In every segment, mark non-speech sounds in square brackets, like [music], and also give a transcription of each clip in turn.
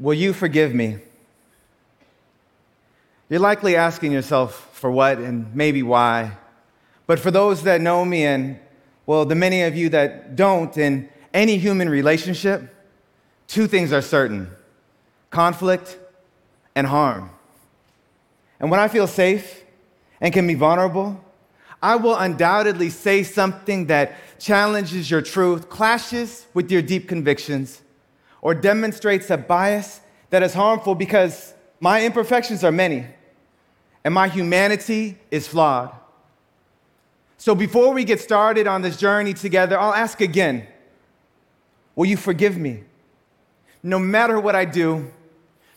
Will you forgive me? You're likely asking yourself for what and maybe why. But for those that know me, and well, the many of you that don't, in any human relationship, two things are certain conflict and harm. And when I feel safe and can be vulnerable, I will undoubtedly say something that challenges your truth, clashes with your deep convictions, or demonstrates a bias that is harmful because my imperfections are many and my humanity is flawed. So before we get started on this journey together, I'll ask again Will you forgive me? No matter what I do,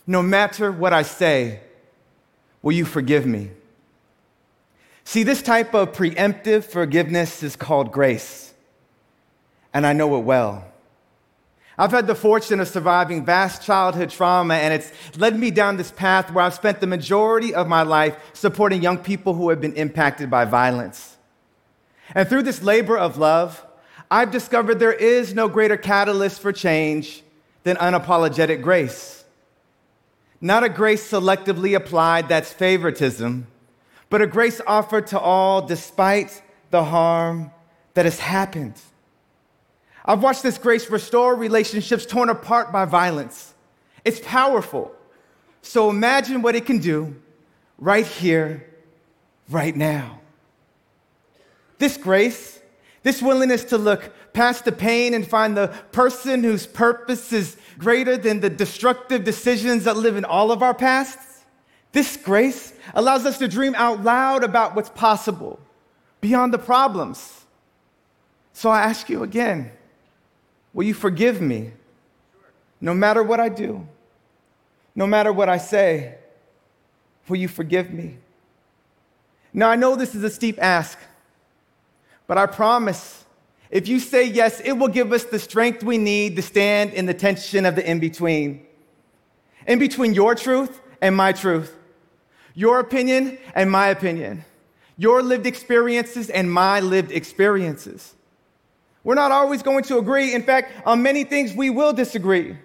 no matter what I say, will you forgive me? See, this type of preemptive forgiveness is called grace, and I know it well. I've had the fortune of surviving vast childhood trauma, and it's led me down this path where I've spent the majority of my life supporting young people who have been impacted by violence. And through this labor of love, I've discovered there is no greater catalyst for change than unapologetic grace. Not a grace selectively applied that's favoritism, but a grace offered to all despite the harm that has happened. I've watched this grace restore relationships torn apart by violence. It's powerful. So imagine what it can do right here, right now. This grace, this willingness to look past the pain and find the person whose purpose is greater than the destructive decisions that live in all of our pasts, this grace allows us to dream out loud about what's possible beyond the problems. So I ask you again Will you forgive me? No matter what I do, no matter what I say, will you forgive me? Now, I know this is a steep ask, but I promise if you say yes, it will give us the strength we need to stand in the tension of the in between. In between your truth and my truth, your opinion and my opinion, your lived experiences and my lived experiences. We're not always going to agree. In fact, on many things, we will disagree.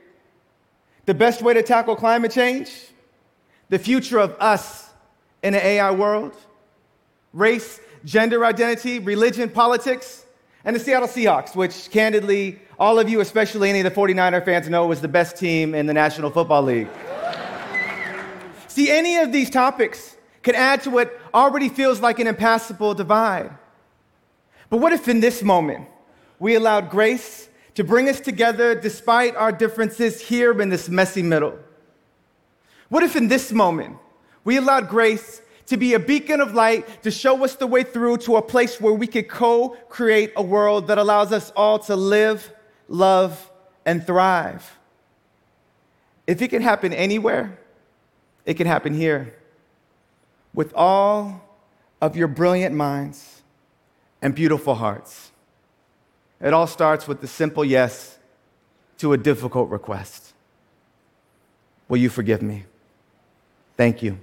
The best way to tackle climate change, the future of us in an AI world, race, gender identity, religion, politics, and the Seattle Seahawks, which candidly, all of you, especially any of the 49er fans, know was the best team in the National Football League. [laughs] See, any of these topics could add to what already feels like an impassable divide. But what if in this moment, we allowed grace to bring us together despite our differences here in this messy middle? What if in this moment we allowed grace to be a beacon of light to show us the way through to a place where we could co create a world that allows us all to live, love, and thrive? If it can happen anywhere, it can happen here. With all of your brilliant minds and beautiful hearts. It all starts with the simple yes to a difficult request. Will you forgive me? Thank you.